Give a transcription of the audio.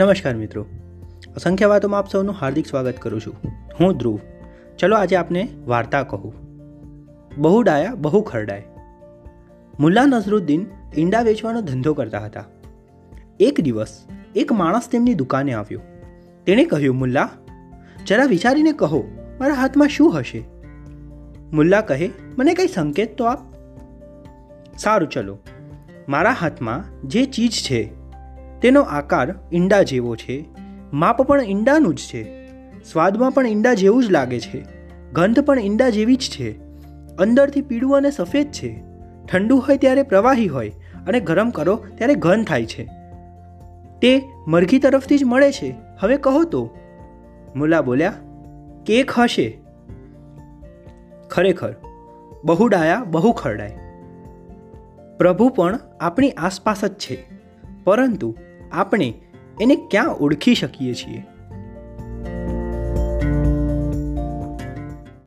નમસ્કાર મિત્રો. અસંખ્ય વાતોમાં આપ સૌનું હાર્દિક સ્વાગત કરું છું. હું ધ્રુવ. ચલો આજે આપને વાર્તા કહું. બહુ ડાયા, બહુ ખરડાય. મુલ્લા નઝરુદ્દીન ઈંડા વેચવાનો ધંધો કરતા હતા. એક દિવસ એક માણસ તેમની દુકાને આવ્યો. તેણે કહ્યું, મુલ્લા, જરા વિચારીને કહો, મારા હાથમાં શું હશે? મુલ્લા કહે, મને કંઈ સંકેત તો આપ. સારું, ચલો. મારા હાથમાં જે ચીજ છે તેનો આકાર ઈંડા જેવો છે. માપ પણ ઈંડાનું જ છે. સ્વાદમાં પણ ઈંડા જેવું જ લાગે છે. ગંધ પણ ઈંડા જેવી જ છે. અંદરથી પીળું અને સફેદ છે. ઠંડુ હોય ત્યારે પ્રવાહી હોય અને ગરમ કરો ત્યારે ઘન થાય છે. તે મરઘી તરફથી જ મળે છે. હવે કહો તો. મુલા બોલ્યા, કેક હશે. ખરેખર બહુ ડાયા બહુ ખરડાય પ્રભુ પણ આપણી આસપાસ જ છે. પરંતુ આપણે એને ક્યાં ઓળખી શકીએ છીએ?